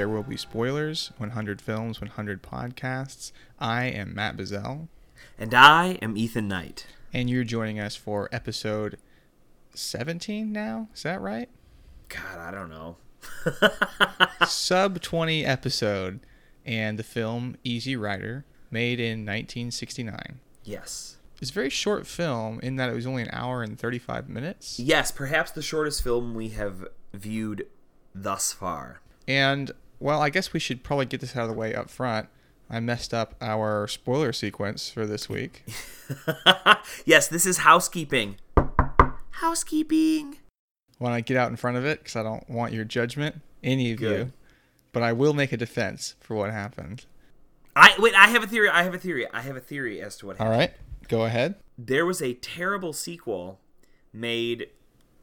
There Will Be Spoilers 100 Films, 100 Podcasts. I am Matt Bazell, And I am Ethan Knight. and you're joining us for episode 17 now. Is that right? God, I don't know. Sub 20 episode, and the film Easy Rider, made in 1969. Yes. It's a very short film in that it was only an hour and 35 minutes. Yes, perhaps the shortest film we have viewed thus far. And, well, I guess we should probably get this out of the way up front. I messed up our spoiler sequence for this week. yes, this is housekeeping. Housekeeping. Want to get out in front of it because I don't want your judgment, any of you. But I will make a defense for what happened. I wait, I have a theory. I have a theory. I have a theory as to what All happened. right, go ahead. There was a terrible sequel made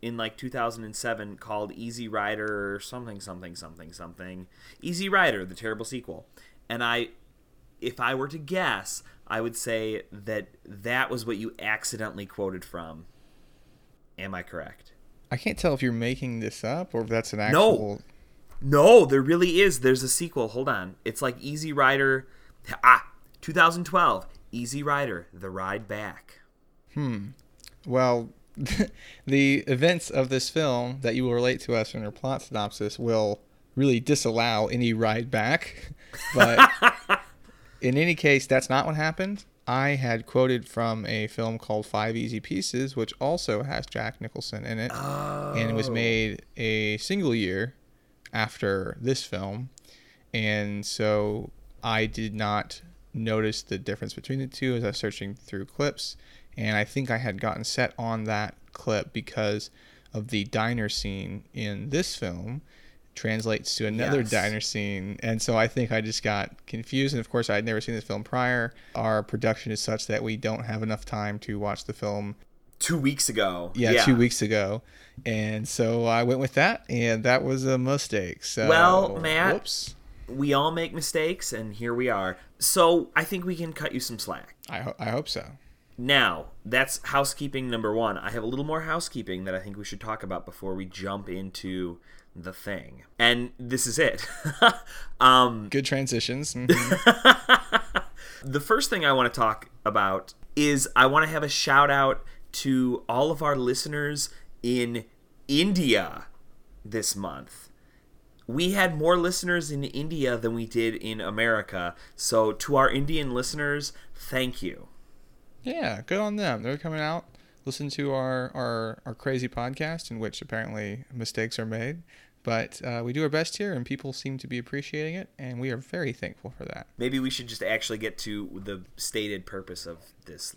in like 2007 called Easy Rider or something something something something. Easy Rider, the terrible sequel. And I if I were to guess, I would say that that was what you accidentally quoted from. Am I correct? I can't tell if you're making this up or if that's an No. actual. No, there really is. There's a sequel. Hold on. It's like Easy Rider. Ah, 2012. Easy Rider, The Ride Back. Hmm well, the events of this film that you will relate to us in your plot synopsis will really disallow any ride back. But in any case, that's not what happened. I had quoted from a film called Five Easy Pieces, which also has Jack Nicholson in it, and it was oh. made a single year after this film, and so I did not notice the difference between the two as I was searching through clips, and I think I had gotten set on that clip because of the diner scene in this film translates to another Yes. diner scene and so I think I just got confused and of course I had never seen this film prior our production is such that we don't have enough time to watch the film Two weeks ago. yeah, two weeks ago and so I went with that and that was a mistake so Well, Matt- whoops We all make mistakes, and here we are. So I think we can cut you some slack. I, ho- I hope so Now, that's housekeeping number one. I have a little more housekeeping that I think we should talk about before we jump into the thing. And this is it. um, good transitions Mhm. the first thing I want to talk about is I want to have a shout out to all of our listeners in India this month. We had more listeners in India than we did in America. So, to our Indian listeners, thank you. Yeah, good on them. They're coming out, listen to our, our, our crazy podcast in which apparently mistakes are made. But uh, we do our best here, and people seem to be appreciating it, and we are very thankful for that. Maybe we should just actually get to the stated purpose of this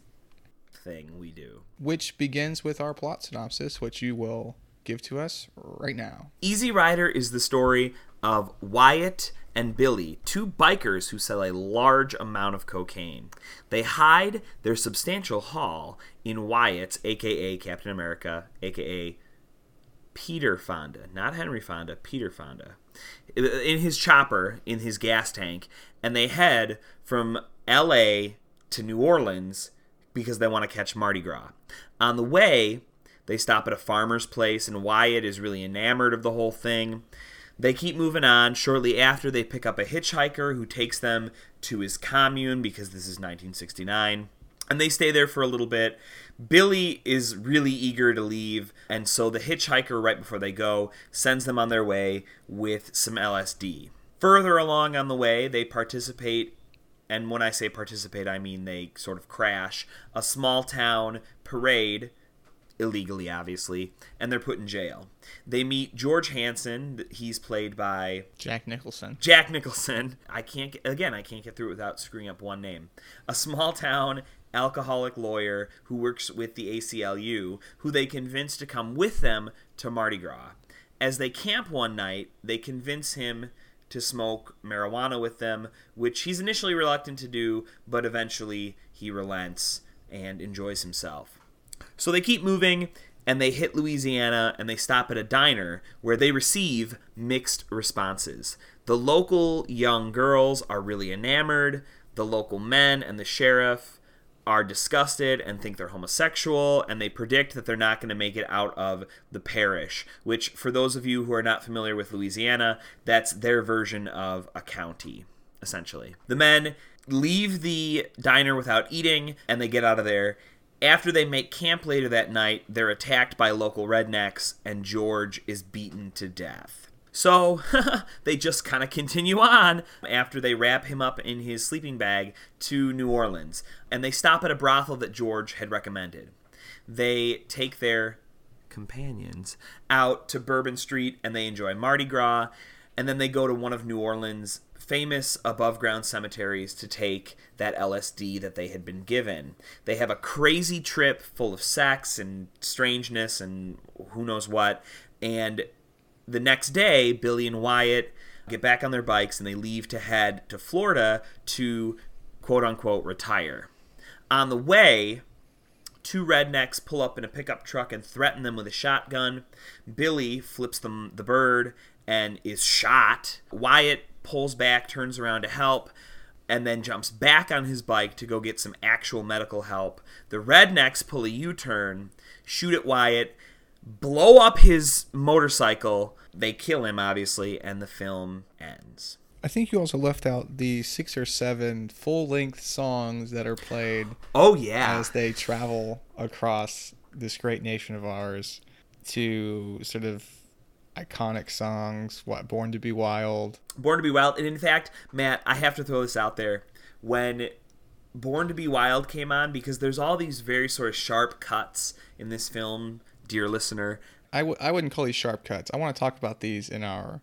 thing we do. Which begins with our plot synopsis, which you will give to us right now. Easy Rider is the story of Wyatt and Billy, two bikers who sell a large amount of cocaine. They hide their substantial haul in Wyatt's, aka Captain America, aka Peter Fonda, not Henry Fonda, Peter Fonda, in his chopper, in his gas tank, and they head from LA to New Orleans because they want to catch Mardi Gras. On the way, they stop at a farmer's place, and Wyatt is really enamored of the whole thing. They keep moving on. Shortly after, they pick up a hitchhiker who takes them to his commune because this is 1969. And they stay there for a little bit. Billy is really eager to leave, and so the hitchhiker, right before they go, sends them on their way with some LSD. Further along on the way, they participate and when I say participate, I mean they sort of crash a small town parade, illegally, obviously, and they're put in jail. They meet George Hanson. He's played by Jack Nicholson. Jack Nicholson. I can't get, again, I can't get through it without screwing up one name. A small town alcoholic lawyer who works with the ACLU, who they convince to come with them to Mardi Gras. As they camp one night, they convince him to smoke marijuana with them, which he's initially reluctant to do, but eventually he relents and enjoys himself. So they keep moving and they hit Louisiana and they stop at a diner where they receive mixed responses. The local young girls are really enamored, the local men and the sheriff are disgusted and think they're homosexual, and they predict that they're not going to make it out of the parish, which, for those of you who are not familiar with Louisiana, that's their version of a county, essentially. The men leave the diner without eating, and they get out of there. After they make camp later that night, they're attacked by local rednecks, and George is beaten to death. So they just kind of continue on after they wrap him up in his sleeping bag to New Orleans. And they stop at a brothel that George had recommended. They take their companions out to Bourbon Street and they enjoy Mardi Gras. And then they go to one of New Orleans' famous above ground cemeteries to take that LSD that they had been given. They have a crazy trip full of sex and strangeness and who knows what. And the next day, Billy and Wyatt get back on their bikes and they leave to head to Florida to quote unquote retire. On the way, two rednecks pull up in a pickup truck and threaten them with a shotgun. Billy flips them the bird and is shot. Wyatt pulls back, turns around to help, and then jumps back on his bike to go get some actual medical help. The rednecks pull a U turn, shoot at Wyatt, blow up his motorcycle. They kill him, obviously, and the film ends. I think you also left out the six or seven full length songs that are played Oh, yeah. as they travel across this great nation of ours to sort of iconic songs. What, Born to Be Wild? Born to Be Wild. And in fact, Matt, I have to throw this out there. When Born to Be Wild came on, because there's all these very sort of sharp cuts in this film, dear listener. I w- I wouldn't call these sharp cuts. I want to talk about these in our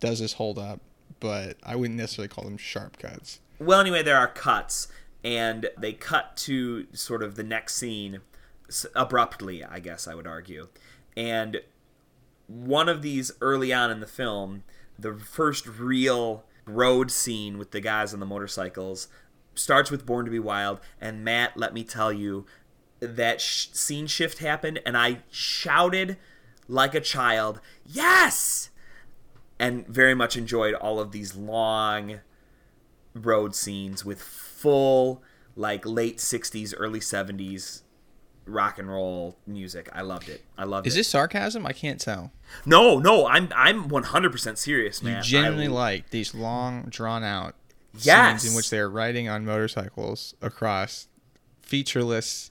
Does This Hold Up? But I wouldn't necessarily call them sharp cuts. Well, anyway, there are cuts, and they cut to sort of the next scene abruptly, I guess I would argue. And one of these early on in the film, the first real road scene with the guys on the motorcycles, starts with Born to Be Wild. And Matt, let me tell you, that sh- scene shift happened, and I shouted like a child, Yes! And very much enjoyed all of these long road scenes with full like late 60s early 70s rock and roll music i loved it i loved Is it this sarcasm? I can't tell. no no i'm i'm 100% serious man You genuinely I- like these long, drawn out Yes. scenes in which they're riding on motorcycles across featureless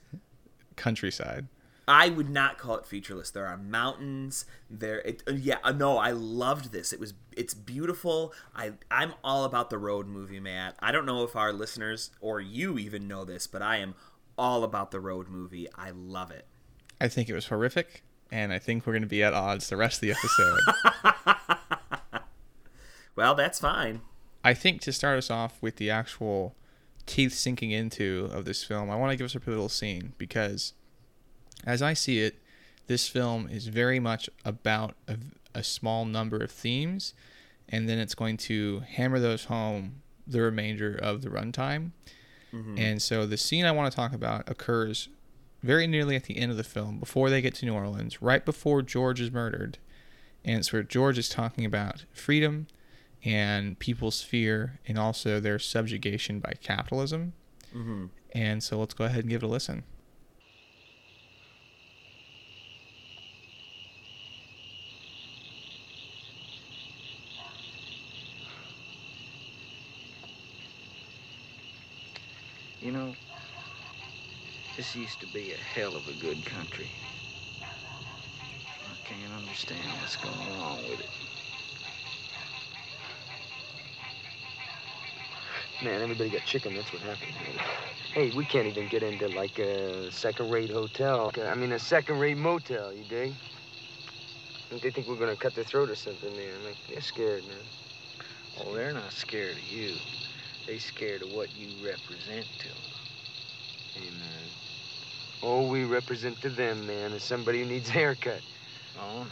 countryside. I would not call it featureless. There are mountains. There, it, uh, yeah, uh, no, I loved this. It was, it's beautiful. I, I'm all about the road movie, man. I don't know if our listeners or you even know this, but I am all about the road movie. I love it. I think it was horrific, and I think we're going to be at odds the rest of the episode. Well, that's fine. I think to start us off with the actual teeth sinking into of this film, I want to give us a pivotal scene because, as I see it, this film is very much about a, a small number of themes, and then it's going to hammer those home the remainder of the runtime. And so the scene I want to talk about occurs very nearly at the end of the film, before they get to New Orleans, right before George is murdered. And it's where George is talking about freedom and people's fear and also their subjugation by capitalism. Mm-hmm. And so let's go ahead and give it a listen. You know, this used to be a hell of a good country. I can't understand what's going wrong with it. Man, everybody got chicken. That's what happened. Hey, we can't even get into like a second-rate hotel. I mean, a second-rate motel. You dig? They think we're gonna cut their throat or something, man. Like they're scared, man. Oh, they're not scared of you. They scared of what you represent to them. Hey, All we represent to them, man, is somebody who needs a haircut. Oh, no.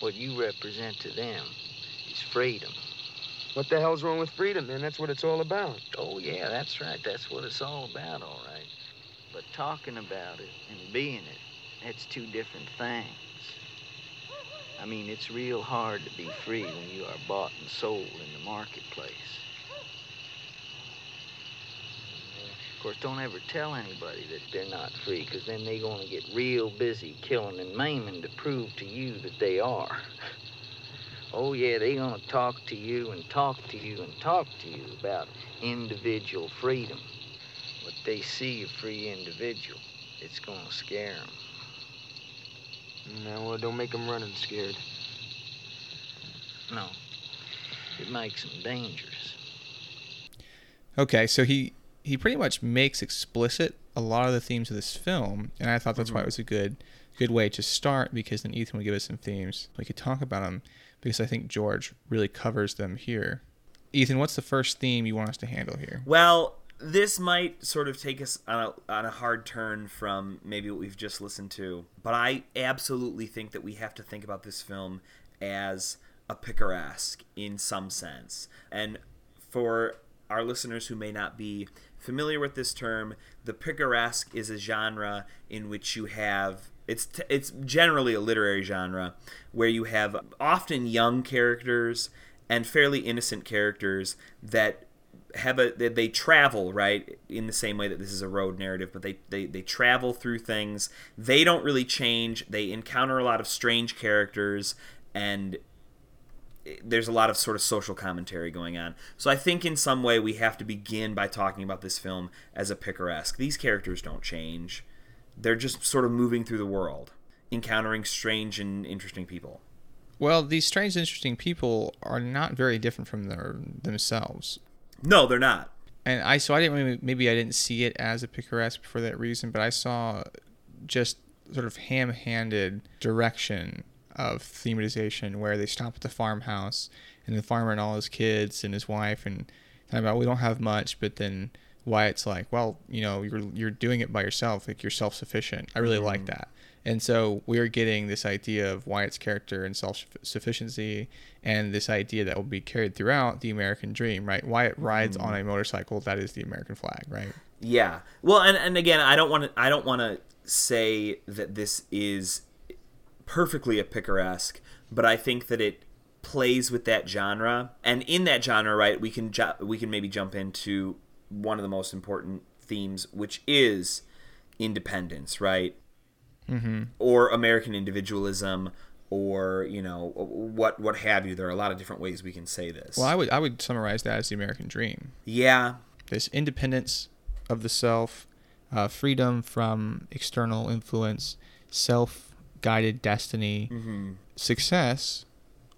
What you represent to them is freedom. What the hell's wrong with freedom, man? That's what it's all about. Oh, yeah, that's right. That's what it's all about, all right. But talking about it and being it, that's two different things. I mean, it's real hard to be free when you are bought and sold in the marketplace. Of course, don't ever tell anybody that they're not free, because then they're going to get real busy killing and maiming to prove to you that they are. Oh, yeah, they're going to talk to you and talk to you and talk to you about individual freedom. But they see a free individual, it's going to scare them. No, well, don't make them running scared. No, it makes them dangerous. Okay, so he he pretty much makes explicit a lot of the themes of this film, and I thought that's why it mm-hmm. was a good good way to start because then Ethan would give us some themes we could talk about them because I think George really covers them here. Ethan, what's the first theme you want us to handle here? Well, this might sort of take us on a, on a hard turn from maybe what we've just listened to, but I absolutely think that we have to think about this film as a picaresque in some sense. And for our listeners who may not be familiar with this term, the picaresque is a genre in which you have it's t- it's generally a literary genre where you have often young characters and fairly innocent characters that have a they, they travel right in the same way that this is a road narrative but they, they they travel through things. They don't really change. They encounter a lot of strange characters and there's a lot of sort of social commentary going on. So I think in some way we have to begin by talking about this film as a picaresque. These characters don't change. They're just sort of moving through the world, encountering strange and interesting people. Well, these strange, and interesting people are not very different from their themselves. No, they're not. and I so I didn't maybe, maybe I didn't see it as a picaresque for that reason, but I saw just sort of ham-handed direction of thematization where they stop at the farmhouse and the farmer and all his kids and his wife and talking about we don't have much, but then Wyatt's like, well, you know, you're you're doing it by yourself, like you're self-sufficient. I really like mm. that. And so we're getting this idea of Wyatt's character and self sufficiency, and this idea that will be carried throughout the American dream, right? Wyatt rides on mm. a motorcycle that is the American flag, right? Yeah. Well, and, and again, I don't want to I don't want to say that this is perfectly a picaresque, but I think that it plays with that genre, and in that genre, right, we can ju- we can maybe jump into one of the most important themes, which is independence, right? Mm-hmm. Or American individualism, or you know what what have you. There are a lot of different ways we can say this. Well, I would I would summarize that as the American dream. yeah, This independence of the self, uh, freedom from external influence, self-guided destiny, success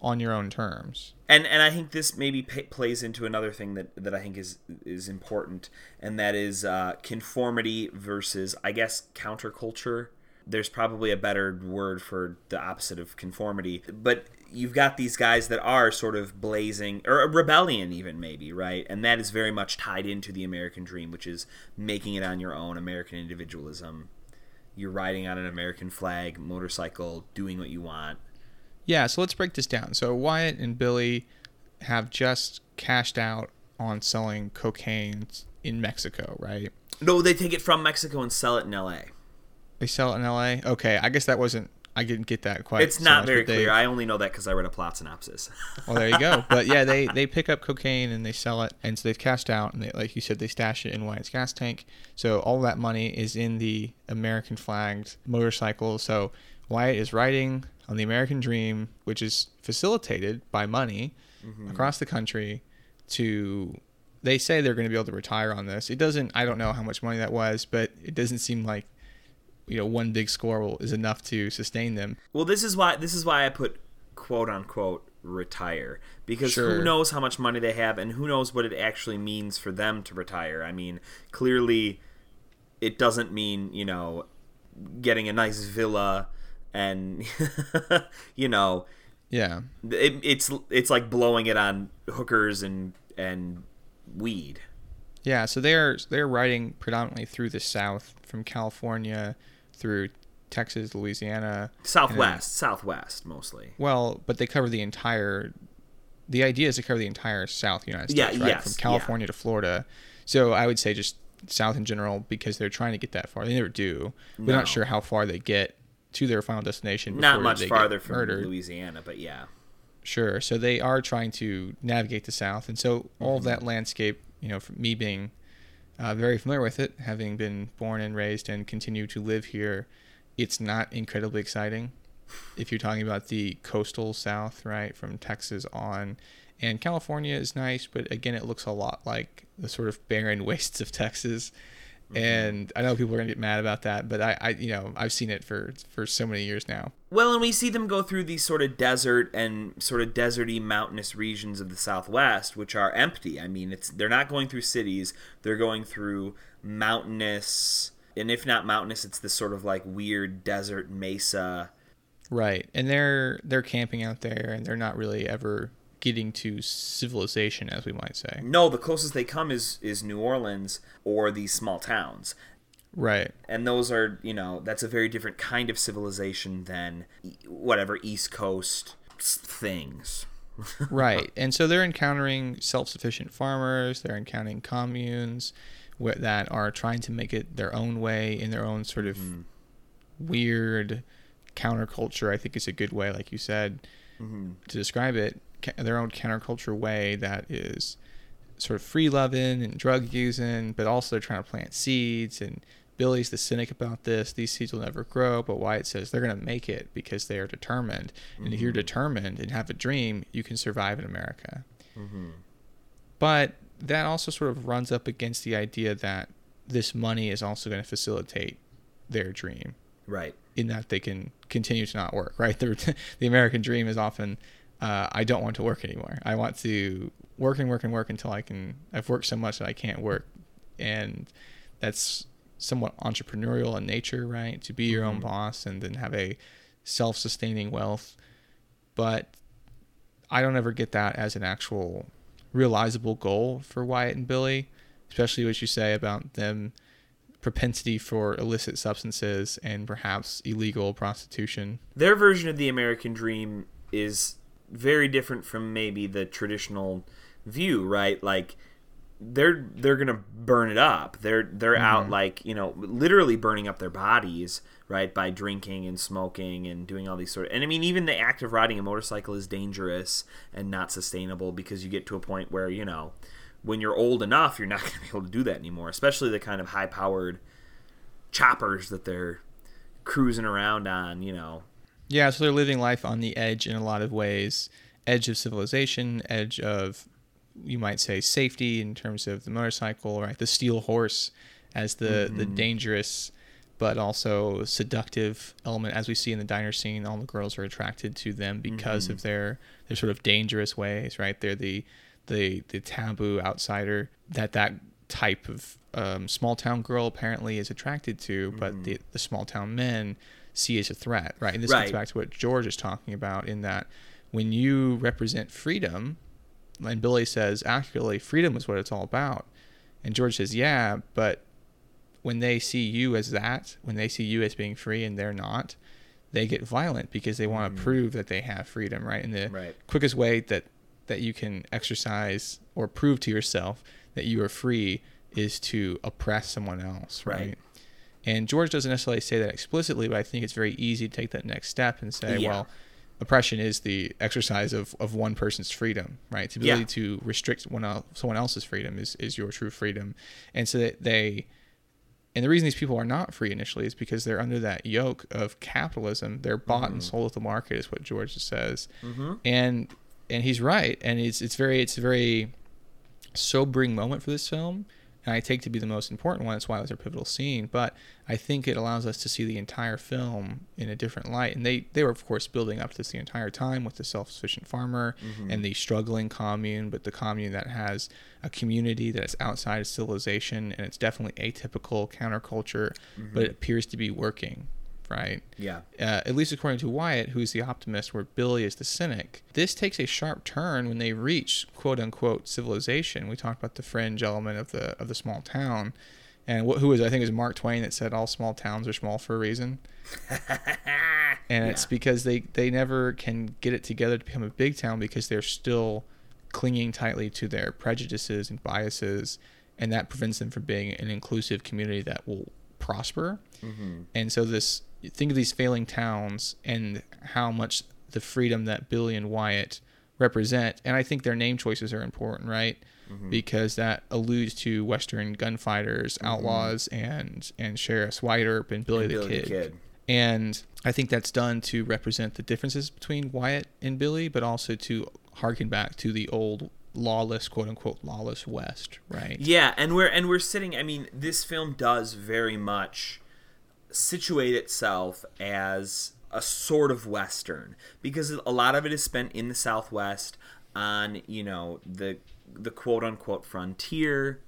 on your own terms. and and I think this maybe pa plays into another thing that that I think is is important, and that is uh, conformity versus I guess counterculture. There's probably a better word for the opposite of conformity, but you've got these guys that are sort of blazing or a rebellion even maybe right and that is very much tied into the american dream which is making it on your own american individualism you're riding on an american flag motorcycle doing what you want Yeah, so let's break this down. So Wyatt and Billy have just cashed out on selling cocaine in Mexico, right? no they take it from mexico and sell it in la They sell it in L.A. Okay, I guess that wasn't. I didn't get that quite. It's so not much, very they- clear. I only know that because I read a plot synopsis. Well, there you go. But yeah, they they pick up cocaine and they sell it, and so they've cashed out, and they, like you said, they stash it in Wyatt's gas tank. So all that money is in the American flagged motorcycle. So Wyatt is riding on the American dream, which is facilitated by money mm-hmm. across the country. To they say they're going to be able to retire on this. It doesn't. I don't know how much money that was, but it doesn't seem like you know one big score will, is enough to sustain them. well, this is why this is why I put quote unquote retire because Sure. who knows how much money they have and who knows what it actually means for them to retire. I mean, clearly, it doesn't mean you know getting a nice villa and you know Yeah. it, it's it's like blowing it on hookers and and weed. Yeah, so they're they're riding predominantly through the South, from California through Texas, Louisiana. Southwest, southwest mostly. Well, but they cover the entire. The idea is to cover the entire South United States, Yeah, right? yes, from yeah. California to Florida. So I would say just South in general because they're trying to get that far. They never do. We're No. not sure how far they get to their final destination. Not much farther from murdered. Louisiana, but yeah. Sure. So they are trying to navigate the South, and so all Mm-hmm. of that landscape, you know, me being uh, very familiar with it, having been born and raised and continue to live here. It's not incredibly exciting. If you're talking about the coastal South, right, from Texas on, and California is nice, but again, it looks a lot like the sort of barren wastes of Texas. Mm-hmm. And I know people are gonna get mad about that, but I, I, you know, I've seen it for for so many years now. Well, and we see them go through these sort of desert and sort of deserty mountainous regions of the Southwest, which are empty. I mean, it's they're not going through cities; they're going through mountainous, and if not mountainous, it's this sort of like weird desert mesa. Right, and they're they're camping out there, and they're not really ever getting to civilization, as we might say. No, the closest they come is is New Orleans or these small towns. Right. and those are you know that's a very different kind of civilization than whatever east coast things right. And so they're encountering self-sufficient farmers. They're encountering communes that are trying to make it their own way in their own sort of mm-hmm. weird counterculture. I think is a good way, like you said, mm-hmm. to describe it. Their own counterculture way that is sort of free loving and drug using, but also they're trying to plant seeds. And Billy's the cynic about this. These seeds will never grow. But Wyatt says they're going to make it because they are determined. And if you're mm-hmm. determined and have a dream, you can survive in America. Mm-hmm. But that also sort of runs up against the idea that this money is also going to facilitate their dream right in that they can continue to not work, right? The, the American dream is often, uh, I don't want to work anymore. I want to work and work and work until I can, I've worked so much that I can't work. And that's somewhat entrepreneurial in nature, right? To be your own boss and then have a self sustaining wealth. But I don't ever get that as an actual realizable goal for Wyatt and Billy, especially what you say about them propensity for illicit substances and perhaps illegal prostitution. their version of the american dream is very different from maybe the traditional view right? Like they're they're gonna burn it up. They're they're mm-hmm. out like you know literally burning up their bodies right by drinking and smoking and doing all these sort of and i mean even the act of riding a motorcycle is dangerous and not sustainable because you get to a point where you know when you're old enough you're not going to be able to do that anymore especially the kind of high powered choppers that they're cruising around on you know Yeah, so they're living life on the edge in a lot of ways edge of civilization, edge of, you might say, safety in terms of the motorcycle, right? The steel horse as the, the mm-hmm. dangerous but also seductive element. As we see in the diner scene, all the girls are attracted to them because of mm-hmm. their, their sort of dangerous ways, right? They're the, the, the taboo outsider that that type of um, small town girl apparently is attracted to, but the, mm-hmm. the small town men see as a threat, right? And this Right. gets back to what George is talking about in that when you represent freedom, and Billy says, actually, freedom is what it's all about. And George says, yeah, but when they see you as that, when they see you as being free and they're not, they get violent because they want to hmm. prove that they have freedom, right? And the Right. quickest way that that you can exercise or prove to yourself that you are free is to oppress someone else, right? Right. And George doesn't necessarily say that explicitly, but I think it's very easy to take that next step and say, Yeah. well, oppression is the exercise of, of one person's freedom, right? The ability Yeah. to restrict one el- someone else's freedom is, is your true freedom. And so that they, and the reason these people are not free initially is because they're under that yoke of capitalism. They're bought and mm-hmm. sold at the market, is what George says. Mm-hmm. And and he's right. And it's it's very it's a very sobering moment for this film. And I take to be the most important one. That's why it was a pivotal scene. But I think it allows us to see the entire film in a different light. And they, they were, of course, building up to this the entire time with the self sufficient farmer mm-hmm. and the struggling commune, but the commune that has a community that is outside of civilization. And it's definitely atypical counterculture, but mm-hmm. it appears to be working, right? yeah uh, at least according to Wyatt, who's the optimist, where Billy is the cynic. This takes a sharp turn when they reach "quote unquote" civilization. We talked about the fringe element of the of the small town, and what, who was I think it was Mark Twain that said all small towns are small for a reason. and it's because they they never can get it together to become a big town because they're still clinging tightly to their prejudices and biases, and that prevents them from being an inclusive community that will prosper. And so this think of these failing towns and how much the freedom that Billy and Wyatt represent, and I think their name choices are important, right? Mm-hmm. because that alludes to Western gunfighters, mm-hmm. outlaws, and and sheriffs Wyatt Earp and Billy, the, Billy Kid. the Kid. And I think that's done to represent the differences between Wyatt and Billy, but also to harken back to the old lawless, quote unquote, lawless West, right? Yeah, and we're and we're sitting. I mean, this film does very much situate itself as a sort of western because a lot of it is spent in the Southwest on you know the the quote unquote frontier.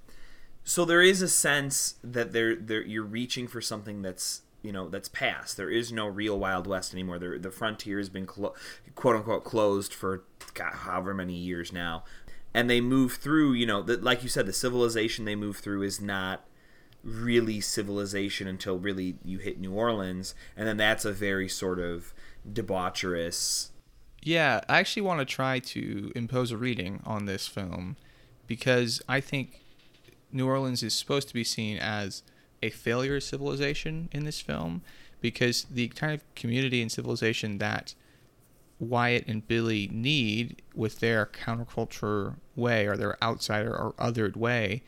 So there is a sense that there there you're reaching for something that's you know that's past. There is no real Wild West anymore. The the frontier has been clo- quote unquote closed for God, however many years now, and they move through. You know, the, like you said, the civilization they move through is not really civilization until really you hit New Orleans, and then that's a very sort of debaucherous. Yeah, I actually want to try to impose a reading on this film because I think New Orleans is supposed to be seen as a failure of civilization in this film because the kind of community and civilization that Wyatt and Billy need with their counterculture way or their outsider or othered way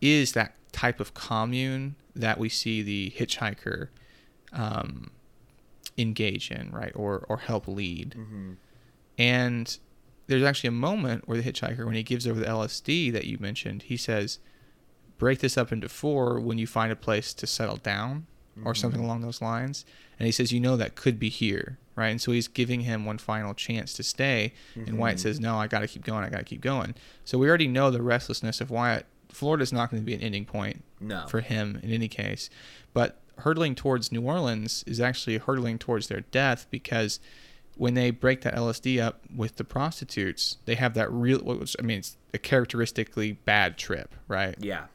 is that type of commune that we see the hitchhiker um, engage in, right, or or help lead. Mm-hmm. And there's actually a moment where the hitchhiker, when he gives over the LSD that you mentioned, he says, "Break this up into four when you find a place to settle down." Or mm-hmm. something along those lines, and he says, "You know that could be here, right?" And so he's giving him one final chance to stay, and Wyatt mm-hmm. says, "No, I got to keep going. I got to keep going." So we already know the restlessness of Wyatt. Florida's not going to be an ending point No. for him in any case. But hurtling towards New Orleans is actually hurtling towards their death because when they break that LSD up with the prostitutes, they have that real, what was, I mean, it's a characteristically bad trip, right? Yeah.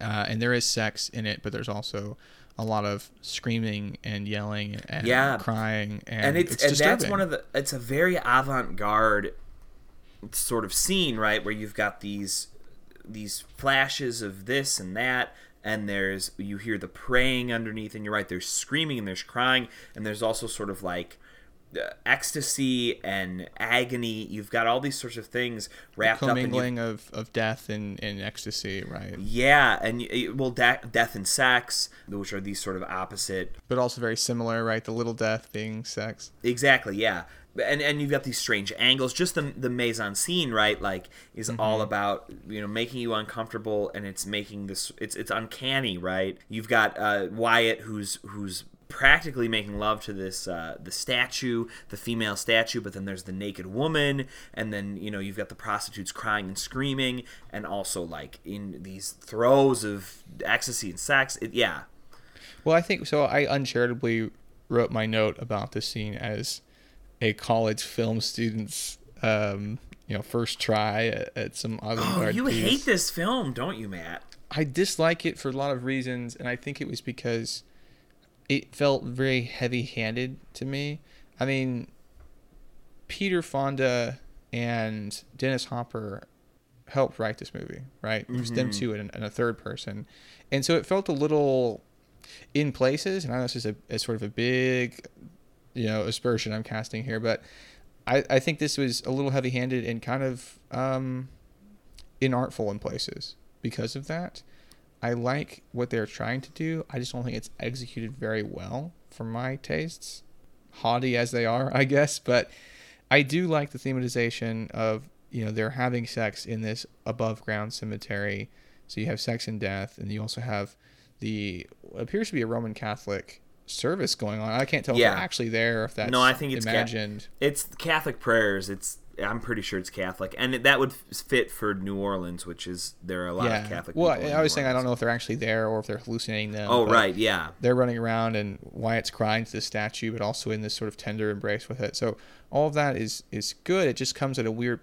Uh, and there is sex in it, but there's also a lot of screaming and yelling and Yeah. crying. And, and it's, it's and that's one of the it's a very avant-garde sort of scene right where you've got these these flashes of this and that and there's you hear the praying underneath and you're right there's screaming and there's crying and there's also sort of like uh, ecstasy and agony you've got all these sorts of things wrapped up in you commingling of, of death and, and ecstasy, right? yeah and well da- death and sex which are these sort of opposite But also very similar, right? The little death being sex. Exactly, yeah. And and you've got these strange angles. Just the the mise en scene, right? Like is all about you know making you uncomfortable, and it's making this it's it's uncanny, right? You've got uh, Wyatt who's who's practically making love to this uh, the statue, the female statue, but then there's the naked woman, and then you know you've got the prostitutes crying and screaming, and also like in these throes of ecstasy and sex. It, yeah, Well, I think so. I uncharitably wrote my note about this scene as a college film student's, um, you know, first try at, at some Oh, avant-garde you piece. hate this film, don't you, Matt? I dislike it for a lot of reasons, and I think it was because it felt very heavy-handed to me. I mean, Peter Fonda and Dennis Hopper helped write this movie, right? It was them two and, and a third person, and so it felt a little in places. And I know this is a, a sort of a big, you know, aspersion I'm casting here, but I, I think this was a little heavy-handed and kind of um, inartful in places because of that. I like what they're trying to do. I just don't think it's executed very well for my tastes. Haughty as they are, I guess, but I do like the thematization of you know they're having sex in this above ground cemetery. So you have sex and death, and you also have the appears to be a Roman Catholic service going on. I can't tell Yeah. if they're actually there if that's No, I think it's ca- imagined. It's Catholic prayers. It's I'm pretty sure it's Catholic, and that would fit for New Orleans, which is there are a lot of Catholic. Well, I New was saying I don't know if they're actually there or if they're hallucinating them. Oh, right, yeah, They're running around and Wyatt's crying to the statue, but also in this sort of tender embrace with it. So all of that is is good. It just comes at a weird.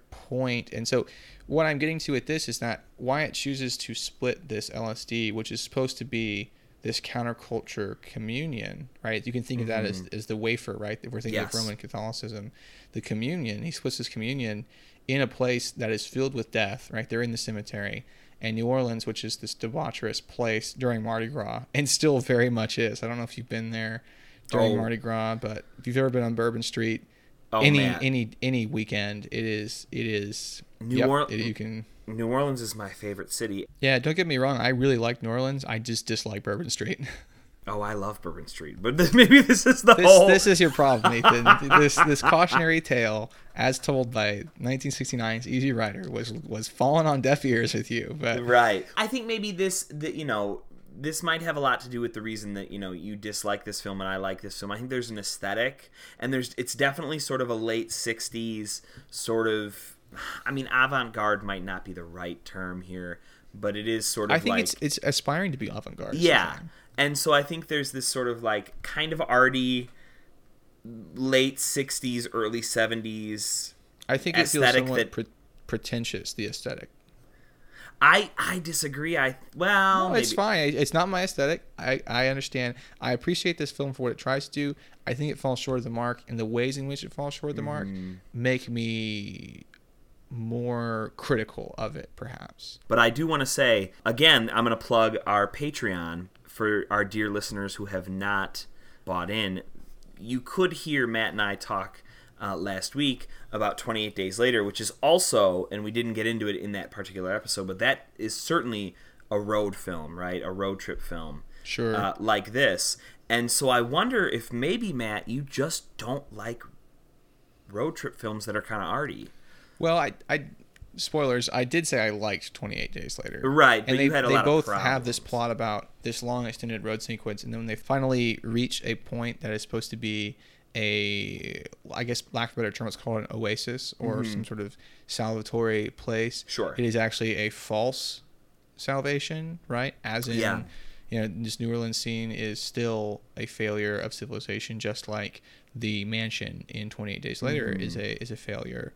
And so what I'm getting to with this is that Wyatt chooses to split this LSD, which is supposed to be this counterculture communion, right? You can think of that as, as the wafer, right? If we're thinking Mm-hmm. Yes. of Roman Catholicism, the communion. He splits his communion in a place that is filled with death, right? They're in the cemetery. And New Orleans, which is this debaucherous place during Mardi Gras, and still very much is. I don't know if you've been there during Oh. Mardi Gras, but if you've ever been on Bourbon Street, Oh, any man. any any weekend, it is it is. New yep, Orle- it- you can New Orleans is my favorite city. Yeah, don't get me wrong. I really like New Orleans. I just dislike Bourbon Street. Oh, I love Bourbon Street, but this, maybe this is the This, whole. this is your problem, Nathan. this this cautionary tale, as told by 1969's Easy Rider, was was falling on deaf ears with you. But right. I think maybe this, the, you know, this might have a lot to do with the reason that you know you dislike this film and I like this film. I think there's an aesthetic, and there's it's definitely sort of a late '60s sort of. I mean, avant-garde might not be the right term here, but it is sort of. I think like, it's it's aspiring to be avant-garde. Yeah. And so I think there's this sort of like kind of arty late 60s, early 70s. I think it feels somewhat that- pre- pretentious. The aesthetic. I I disagree. I well, No, it's fine. It's not my aesthetic. I, I understand. I appreciate this film for what it tries to do. I think it falls short of the mark, and the ways in which it falls short of the mark Mm-hmm. make me more critical of it, perhaps. But I do want to say again, I'm going to plug our Patreon for our dear listeners who have not bought in. You could hear Matt and I talk uh, last week about 28 Days Later, which is also, and we didn't get into it in that particular episode, but that is certainly a road film, right? A road trip film. Sure. Uh, like this. And so I wonder if maybe, Matt, you just don't like road trip films that are kind of arty. Well, I, I spoilers. I did say I liked Twenty Eight Days Later. Right, and they, you had a they lot of both have this plot about this long extended road sequence, and then when they finally reach a point that is supposed to be a, I guess, lack of a better term, let's an oasis or some sort of salvatory place. Mm-hmm. Sure. It is actually a false salvation, right? As in, Yeah. you know, this New Orleans scene is still a failure of civilization, just like the mansion in 28 Days Later is Mm-hmm. a is a failure.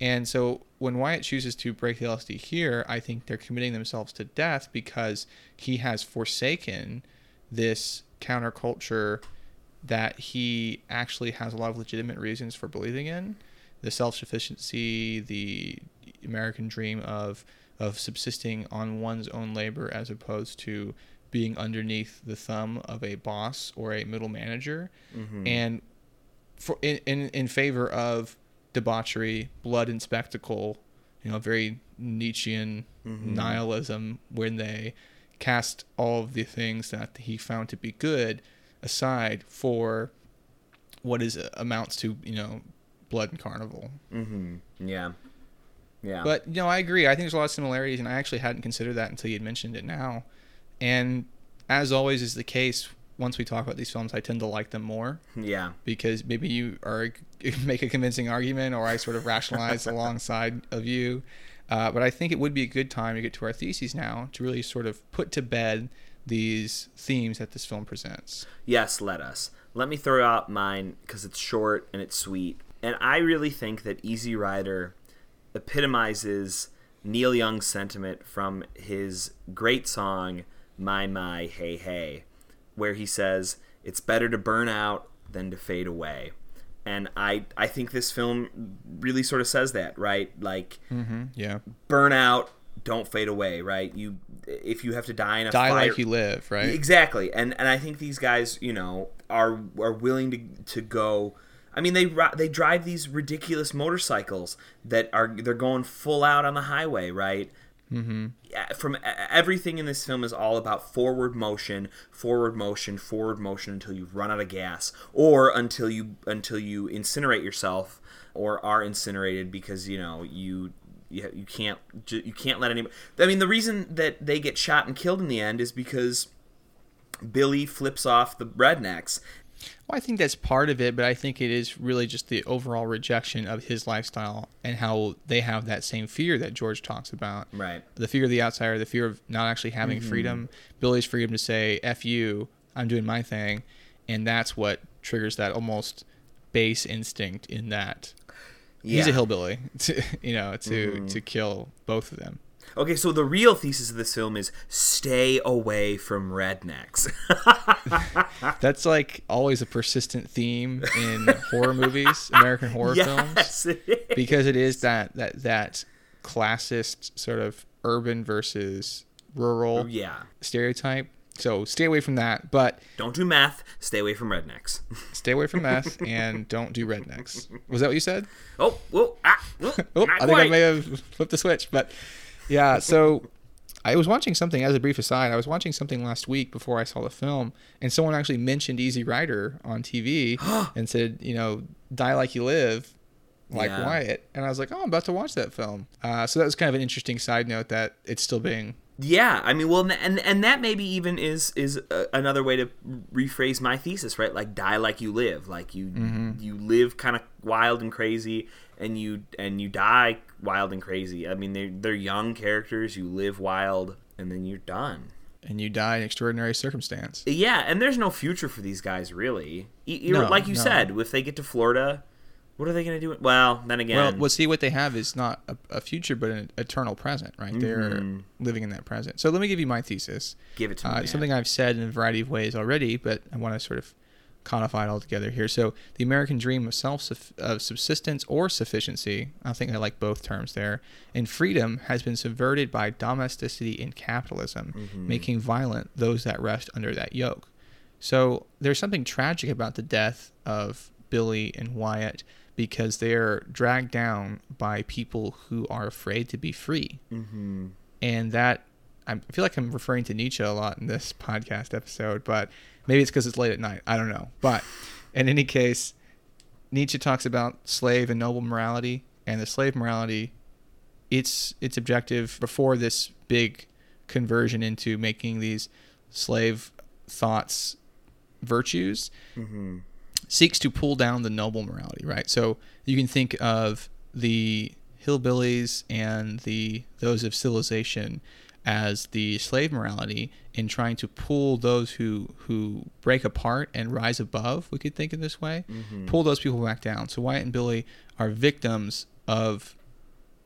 And so when Wyatt chooses to break the LSD here, I think they're committing themselves to death because he has forsaken this counterculture that he actually has a lot of legitimate reasons for believing in. The self-sufficiency the american dream of of subsisting on one's own labor as opposed to being underneath the thumb of a boss or a middle manager. Mm-hmm. And for in, in in favor of debauchery blood and spectacle you know very nietzschean nihilism when they cast all of the things that he found to be good aside for what is amounts to you know blood and carnival Mm-hmm. Yeah. Yeah. but you know i agree i think there's a lot of similarities and i actually hadn't considered that until you had mentioned it now and as always is the case once we talk about these films i tend to like them more yeah. because maybe you are make a convincing argument or I sort of rationalize alongside of you. Uh, but I think it would be a good time to get to our theses now to really sort of put to bed these themes that this film presents. Yes, let us. Let me throw out mine because it's short and it's sweet. And I really think that Easy Rider epitomizes Neil Young's sentiment from his great song, My My Hey Hey, where he says, It's better to burn out than to fade away. And I, I think this film really sort of says that, right? Like, mm-hmm. Yeah. burn out, don't fade away, right? You, if you have to die in a Die fire, like you live, right? Exactly, and and I think these guys, you know, are are willing to to go. I mean, they they drive these ridiculous motorcycles that are they're going full out on the highway, right? Mm-hmm. From everything in this film is all about forward motion, forward motion, forward motion until you run out of gas, or until you until you incinerate yourself, or are incinerated because you know you you, you can't you can't let anybody. I mean, the reason that they get shot and killed in the end is because Billy flips off the rednecks. Well, I think that's part of it, but I think it is really just the overall rejection of his lifestyle and how they have that same fear that George talks about. Right. The fear of the outsider, the fear of not actually having Mm-hmm. freedom, Billy's freedom to say, F you, I'm doing my thing. And that's what triggers that almost base instinct in that Yeah. he's a hillbilly, to, you know, to, to kill both of them. Okay, so the real thesis of this film is stay away from rednecks. That's like always a persistent theme in horror movies, American horror films. yes, it is. because it is that that that classist sort of urban versus rural Yeah. stereotype. So stay away from that, but Don't do math. Stay away from rednecks. stay away from meth and don't do rednecks. Was that what you said? oh, whoa, ah, whoa, Oh, I think I may have flipped the switch, but yeah. So I was watching something as a brief aside. I was watching something last week before I saw the film, and someone actually mentioned Easy Rider on TV and said, you know, die like you live, like Yeah. Wyatt. And I was like, oh, I'm about to watch that film. Uh, so that was kind of an interesting side note that it's still being. Yeah, I mean, well, and and, that maybe even is is uh, another way to rephrase my thesis, right? Like die like you live, like you you live kind of wild and crazy, and you and you die wild and crazy. I mean, they're they're young characters. You live wild, and then you're done. And you die in extraordinary circumstance. Yeah, and there's no future for these guys really. No, like you no. said, if they get to Florida, what are they going to do? Well, then again, Well, well, see, what they have is not a, a future, but an eternal present, right? They're Mhm. living in that present. So let me give you my thesis. give it to me. Uh, man. something I've said in a variety of ways already, but I want to sort of codify it all together here. So the American dream of self of subsistence or sufficiency, I think I like both terms there, and freedom has been subverted by domesticity and capitalism, Mm-hmm. making violent those that rest under that yoke. So there's something tragic about the death of Billy and Wyatt because they're dragged down by people who are afraid to be free. hmm And that, I feel like I'm referring to Nietzsche a lot in this podcast episode, but maybe it's because it's late at night. I don't know. But in any case, Nietzsche talks about slave and noble morality, and the slave morality, its its objective before this big conversion into making these slave thoughts virtues hmm seeks to pull down the noble morality, right? So you can think of the hillbillies and the those of civilization as the slave morality in trying to pull those who who break apart and rise above. We could think in this way, pull those people back down. So Wyatt and Billy are victims of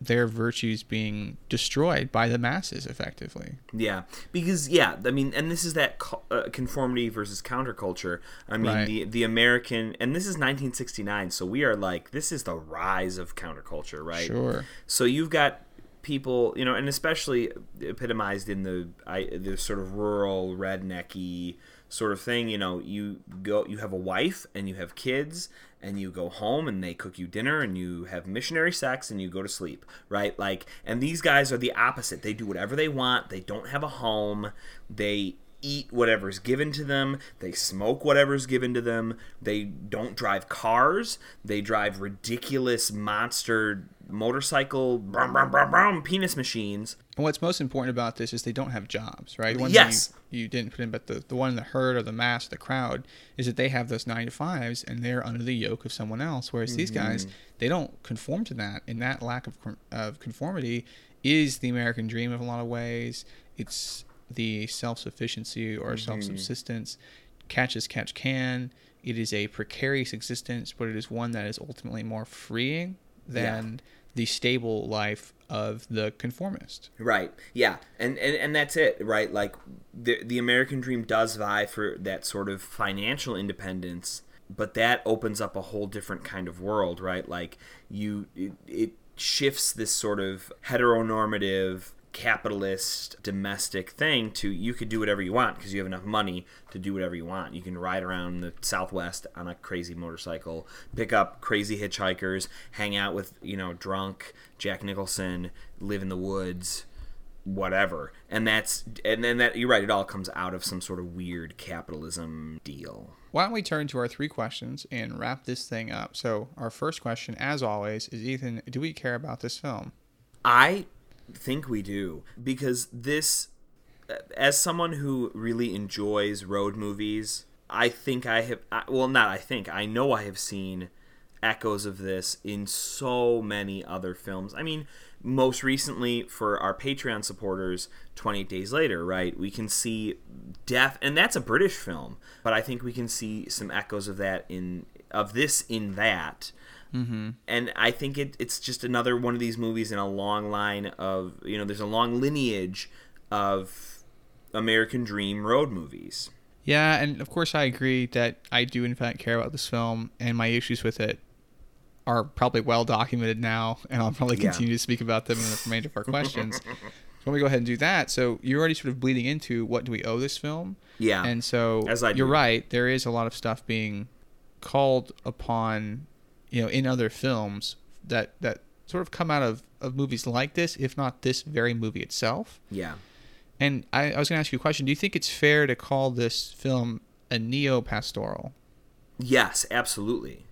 their virtues being destroyed by the masses, effectively. Yeah, because yeah, I mean, and this is that uh, conformity versus counterculture. I mean, Right. the the American, and this is 1969, so we are like, this is the rise of counterculture, right? Sure. So you've got people, you know, and especially epitomized in the I, the sort of rural rednecky sort of thing. You know, you go, you have a wife and you have kids, and you go home and they cook you dinner and you have missionary sex and you go to sleep, right? Like, and these guys are the opposite. They do whatever they want. They don't have a home. They eat whatever's given to them. They smoke whatever's given to them. They don't drive cars. They drive ridiculous monster motorcycle brum, brum, brum, brum, penis machines. And what's most important about this is they don't have jobs, right? One Yes. you, you didn't put in, but the, the one in the herd or the mass, the crowd, is that they have those nine to fives and they're under the yoke of someone else. Whereas these mm-hmm. guys, they don't conform to that. And that lack of, of conformity is the American dream in a lot of ways. It's the self sufficiency or mm-hmm. self subsistence, catch as catch can. It is a precarious existence, but it is one that is ultimately more freeing than the stable life of the conformist. Right. Yeah. And, and and that's it, right? Like the the American dream does vie for that sort of financial independence, but that opens up a whole different kind of world, right? Like you it, it shifts this sort of heteronormative capitalist domestic thing to you could do whatever you want because you have enough money to do whatever you want. You can ride around the southwest on a crazy motorcycle, pick up crazy hitchhikers, hang out with, you know, drunk Jack Nicholson, live in the woods, whatever. And that's and then that you're right, it all comes out of some sort of weird capitalism deal. Why don't we turn to our three questions and wrap this thing up? So, our first question, as always, is Ethan, do we care about this film? I think we do because this, as someone who really enjoys road movies, I think I have. I- Well, not I think I know I have seen echoes of this in so many other films. I mean, most recently for our Patreon supporters, 28 Days Later, right? We can see death, and that's a British film, but I think we can see some echoes of that in of this in that Mm-hmm. and I think it, it's just another one of these movies in a long line of you know there's a long lineage of American Dream road movies. Yeah, and of course, I agree that I do, in fact, care about this film, and my issues with it are probably well documented now, and I'll probably Yeah. continue to speak about them in the remainder of our questions. so, let me go ahead and do that. So, you're already sort of bleeding into what do we owe this film? Yeah, And so As I you're do. right. There is a lot of stuff being called upon, you know, in other films that that sort of come out of, of movies like this, if not this very movie itself. Yeah. And I, I was going to ask you a question. Do you think it's fair to call this film a neo pastoral? Yes, absolutely.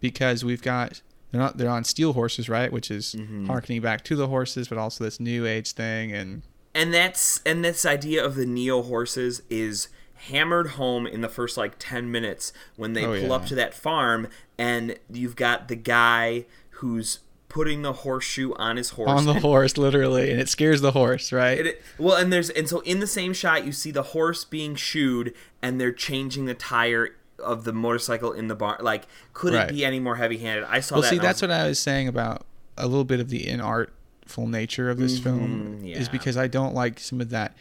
Because we've got they're not they're on steel horses, right? Which is Mm-hmm. harkening back to the horses, but also this new age thing. And and that's and this idea of the neo horses is hammered home in the first like 10 minutes when they Oh, pull yeah. up to that farm and you've got the guy who's putting the horseshoe on his horse on the and- horse, literally, and it scares the horse, right? it- well and there's and so in the same shot you see the horse being shooed and they're changing the tire of the motorcycle in the barn like could Right. it be any more heavy-handed i saw well, that see, and I that's was- what I was saying about a little bit of the inartful nature of this film Mhm, is yeah. because I don't like some of that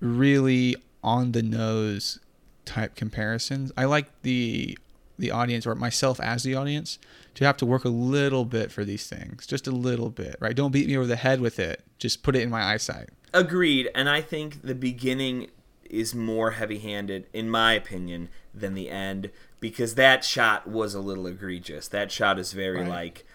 really on the nose type comparisons. I like the the audience or myself as the audience to have to work a little bit for these things, just a little bit, right? Don't beat me over the head with it. Just put it in my eyesight. Agreed, and I think the beginning is more heavy-handed, in my opinion, than the end because that shot was a little egregious. That shot is very Right. like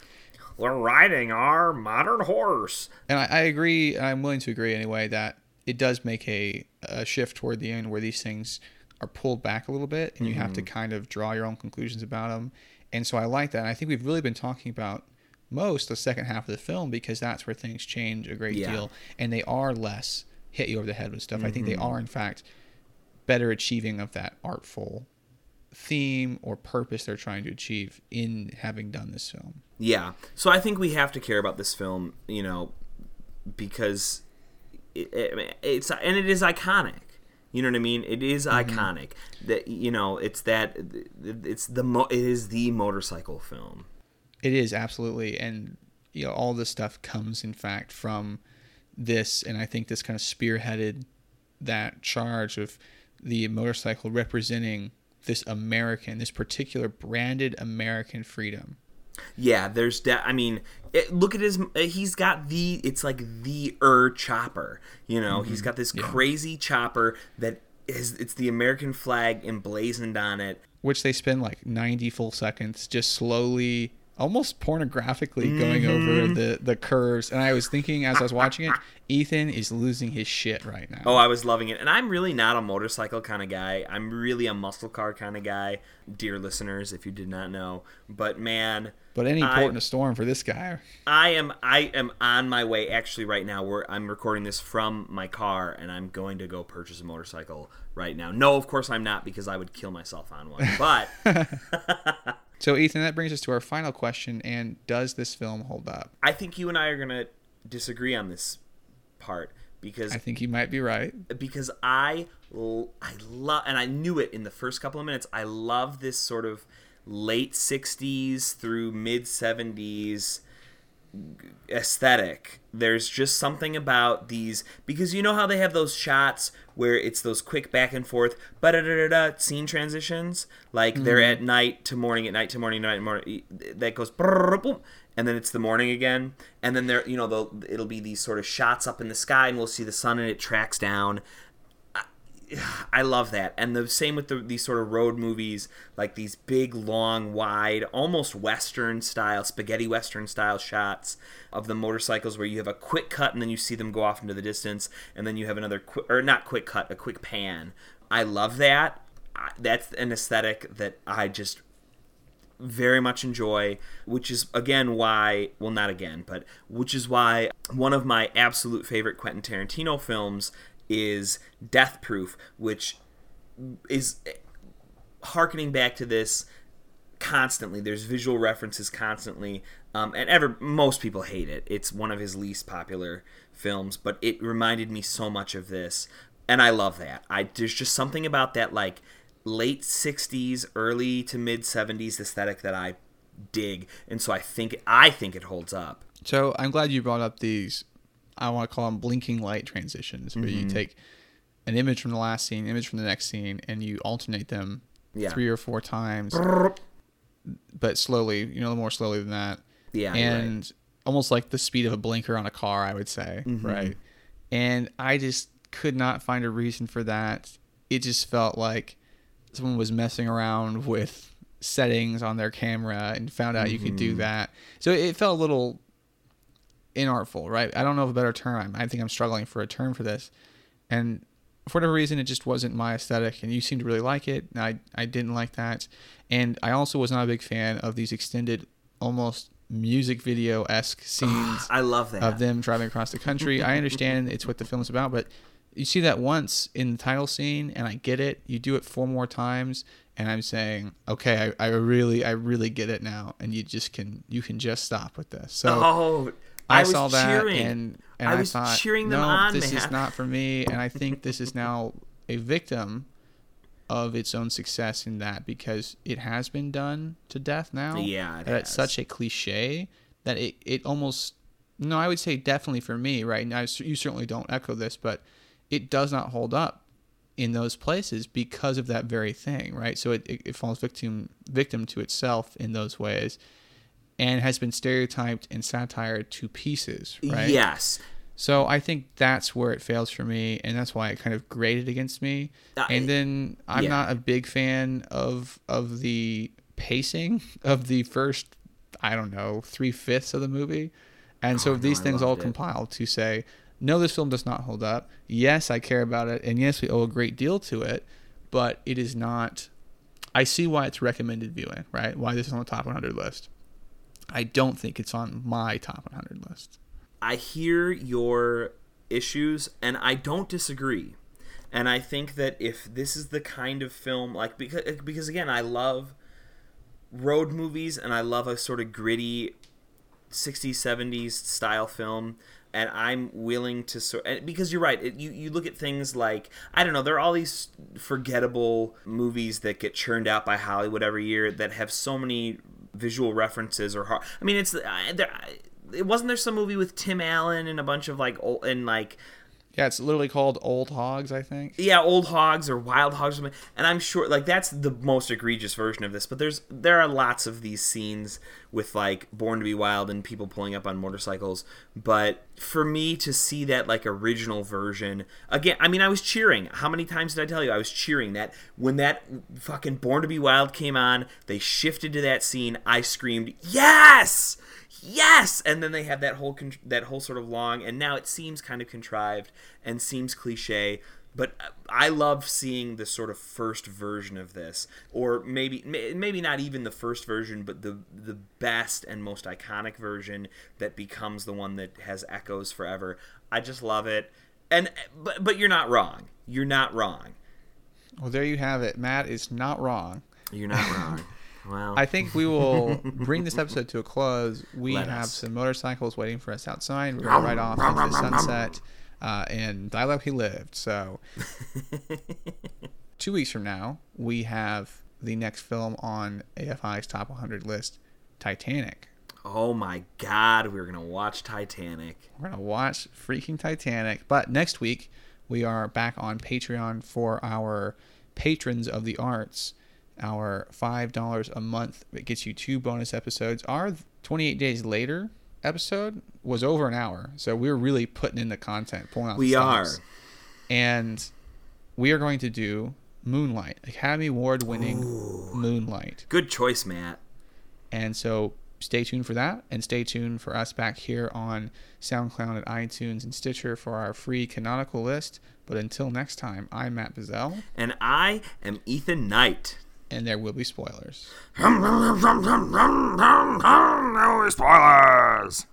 we're riding our modern horse. And I, I agree. I'm willing to agree anyway that it does make a, a shift toward the end where these things are pulled back a little bit, and you have to Mm-hmm. kind of draw your own conclusions about them. And so I like that. And I think we've really been talking about most the second half of the film because that's where things change a great Yeah. deal, and they are less hit you over the head with stuff. I think Mm-hmm. they are, in fact, better achieving of that artful theme or purpose they're trying to achieve in having done this film. Yeah. So I think we have to care about this film, you know, because it, it, it's and it is iconic. You know what I mean? It is mm-hmm. iconic. That you know, it's that it's the mo- it is the motorcycle film. It is absolutely, and you know, all this stuff comes, in fact, from this, and I think this kind of spearheaded that charge of the motorcycle representing this American, this particular branded American freedom. Yeah, there's de- I mean, it, look at his. Uh, he's got the. It's like the er chopper. You know, he's mm-hmm. got this crazy chopper that is. It's the American flag emblazoned on it. which they spend like 90 full seconds just slowly almost pornographically going over mm-hmm. the the curves and i was thinking as i was watching it ethan is losing his shit right now Oh, I was loving it. And I'm really not a motorcycle kind of guy. I'm really a muscle car kind of guy, dear listeners, if you did not know. But man, but any port in a storm for this guy I am I am on my way actually right now where I'm recording this from my car and I'm going to go purchase a motorcycle right now. No, of course I'm not because I would kill myself on one. But so ethan that brings us to our final question and does this film hold up I think you and I are going to disagree on this part because i think you might be right because I I love and I knew it in the first couple of minutes. I love this sort of late 60s through mid 70s aesthetic. There's just something about these because you know how they have those shots where it's those quick back and forth da da da scene transitions like they're mm-hmm. at night to morning at night to morning night to morning that goes boom, and then it's the morning again and then there you know it'll be these sort of shots up in the sky and we'll see the sun and it tracks down I love that. And the same with the, these sort of road movies, like these big, long, wide, almost Western style, spaghetti Western style shots of the motorcycles where you have a quick cut and then you see them go off into the distance, and then you have another, quick, or not quick cut, a quick pan. I love that. That's an aesthetic that I just very much enjoy, which is again why, well, not again, but which is why one of my absolute favorite Quentin Tarantino films is Death Proof, which is harkening back to this constantly. There's visual references constantly, um, and ever most people hate it. It's one of his least popular films, but it reminded me so much of this, and I love that. I there's just something about that like late '60s, early to mid '70s aesthetic that I dig, and so I think I think it holds up. So I'm glad you brought up these. I want to call them blinking light transitions, where Mm-hmm. you take an image from the last scene, image from the next scene, and you alternate them Yeah. three or four times, but slowly. You know, more slowly than that. Yeah, and almost like the speed of a blinker on a car, I would say, Mm-hmm. right? And I just could not find a reason for that. It just felt like someone was messing around with settings on their camera and found out you could Mm-hmm. do that. So it felt a little inartful, right? I don't know of a better term. I think I'm struggling for a term for this. And for whatever reason, it just wasn't my aesthetic, and you seemed to really like it. I, I didn't like that. And I also was not a big fan of these extended, almost music video esque scenes I love that. of them driving across the country. I understand it's what the film's about, but you see that once in the title scene, and I get it. You do it four more times, and I'm saying, okay, I, I really, I really get it now, and you just can, you can just stop with this. So oh, I, was saw that, cheering. and and I I, was thought, cheering them no, on, this is not for me, and I think this is now a victim of its own success in that because it has been done to death now. Yeah, it it's such a cliche that it, it almost no, I would say definitely for me, right? Now you certainly don't echo this, but it does not hold up in those places because of that very thing, right? So it, it, falls victim victim to itself in those ways and has been stereotyped and satired to pieces, right? Yes. So I think that's where it fails for me, and that's why it kind of graded against me. Uh, and then I'm yeah. not a big fan of of the pacing of the first, I don't know, three fifths of the movie. And so Oh, no, these I things all it. compile to say, no, this film does not hold up. Yes, I care about it, and yes, we owe a great deal to it, but it is not. I see why it's recommended viewing, right? Why this is on the top 100 list. I don't think it's on my top 100 list. I hear your issues and I don't disagree. And I think that if this is the kind of film like because eh, because again I love road movies and I love a sort of gritty 60s 70s style film and I'm willing to sort because you're right it, you you look at things like I don't know there are all these forgettable movies that get churned out by Hollywood every year that have so many visual references or I mean it's I- there it wasn't there some movie with Tim Allen and a bunch of like old and like Yeah, it's literally called Old Hogs, I think. yeah, old hogs or wild hogs, or and I'm sure like that's the most egregious version of this. But there's there are lots of these scenes with like Born to Be Wild and people pulling up on motorcycles. But for me to see that like original version again, I mean, I was cheering. How many times did I tell you I was cheering that when that fucking Born to Be Wild came on? They shifted to that scene. I screamed yes yes and then they have that whole con- that whole sort of long and now it seems kind of contrived and seems cliche but I love seeing the sort of first version of this, or maybe maybe not even the first version, but the the best and most iconic version that becomes the one that has echoes forever. I just love it, and but but you're not wrong. You're not wrong. Well, there you have it. Matt is not wrong. You're not wrong. Well, I think we will bring this episode to a close. We Let have us. some motorcycles waiting for us outside. We're gonna ride off into the sunset uh, and die like he lived. So, two weeks from now, we have the next film on AFI's top 100 list, Titanic. oh my God, we're gonna watch Titanic. We're gonna watch freaking Titanic. But next week we are back on Patreon for our patrons of the arts. Our five dollars a month that gets you two bonus episodes. are 28 days later episode was over an hour, so we're really putting in the content, pulling out. the We are. and we are going to do Moonlight, Academy Award winning Moonlight. Good choice, Matt. And so stay tuned for that and stay tuned for us back here on SoundCloud and iTunes and Stitcher for our free canonical list. But until next time, I'm Matt Bazell, And I am Ethan Knight. And there will be spoilers. No spoilers.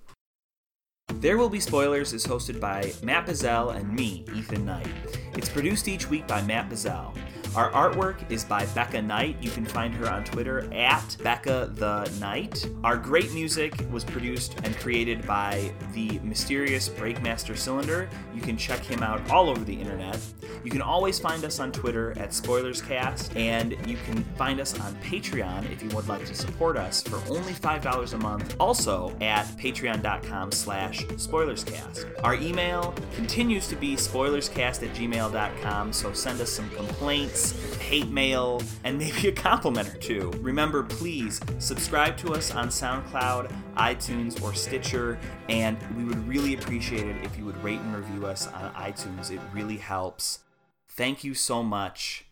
There Will Be Spoilers is hosted by Matt Bazell and me, Ethan Knight. It's produced each week by Matt Bazell. Our artwork is by Becca Knight. You can find her on Twitter at Becca the Knight. Our great music was produced and created by the mysterious Breakmaster Cylinder. You can check him out all over the internet. You can always find us on Twitter at SpoilersCast, and you can find us on Patreon if you would like to support us for only $5 a month, also at patreon.com slash spoilerscast. Our email continues to be spoilerscast at gmail.com, so send us some complaints, hate mail, and maybe a compliment or two. Remember, please subscribe to us on SoundCloud, iTunes, or Stitcher, and we would really appreciate it if you would rate and review us on iTunes. It really helps. Thank you so much.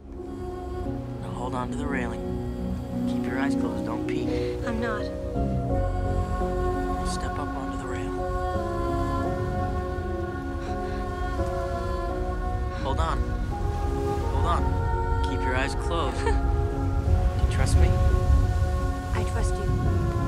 Now hold on to the railing. Keep your eyes closed. Don't peek. I'm not. Step up onto the rail. Hold on. Keep your eyes closed. Do you trust me? I trust you.